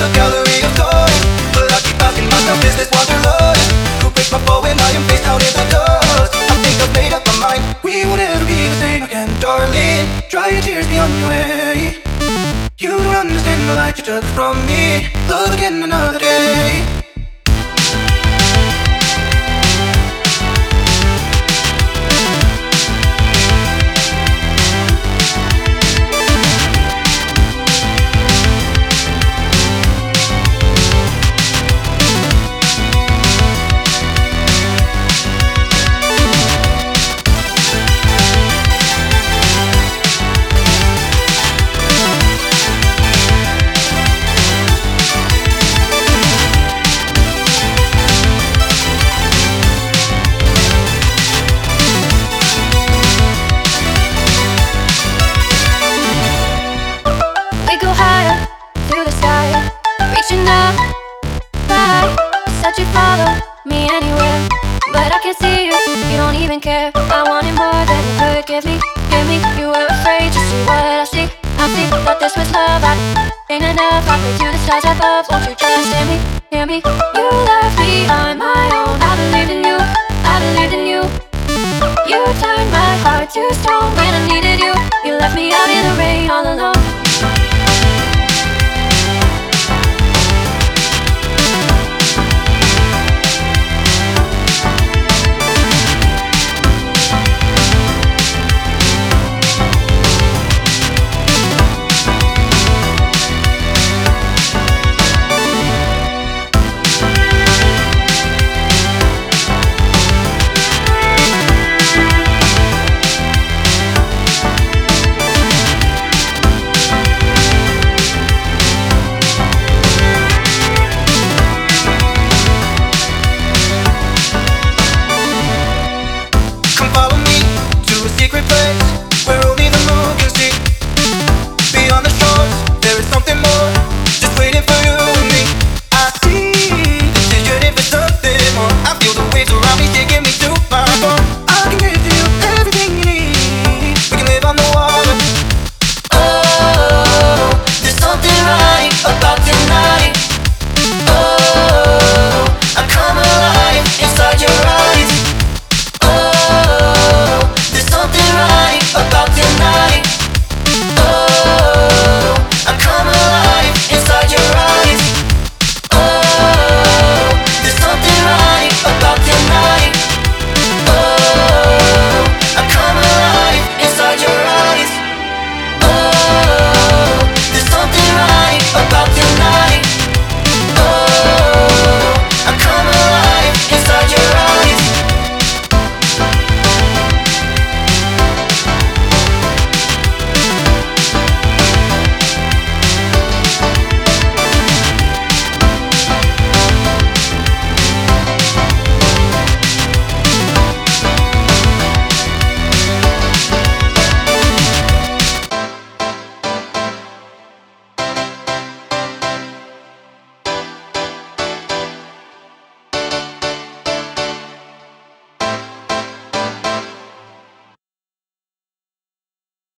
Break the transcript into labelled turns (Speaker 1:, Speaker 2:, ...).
Speaker 1: the gallery of toys. But I keep asking myself, is this wanderlust? Who breaks my fall when I am face down in the dust? I think I've made up my mind, we will never be the same again, darling. Dry your tears, be on your way. You don't understand the light you took from me. Love again another day.
Speaker 2: We go higher to the sky, reaching up high. Said you follow me anywhere, but I can't see you. You don't even care. I wanted more than you could give me. Give me. You were afraid to see what I see. I see that this was love. I ain't enough. I pray to the stars above. Won't you just hear me? Hear me? You left me on my own. I believed in you. I believed in you. You turned my heart to stone secret place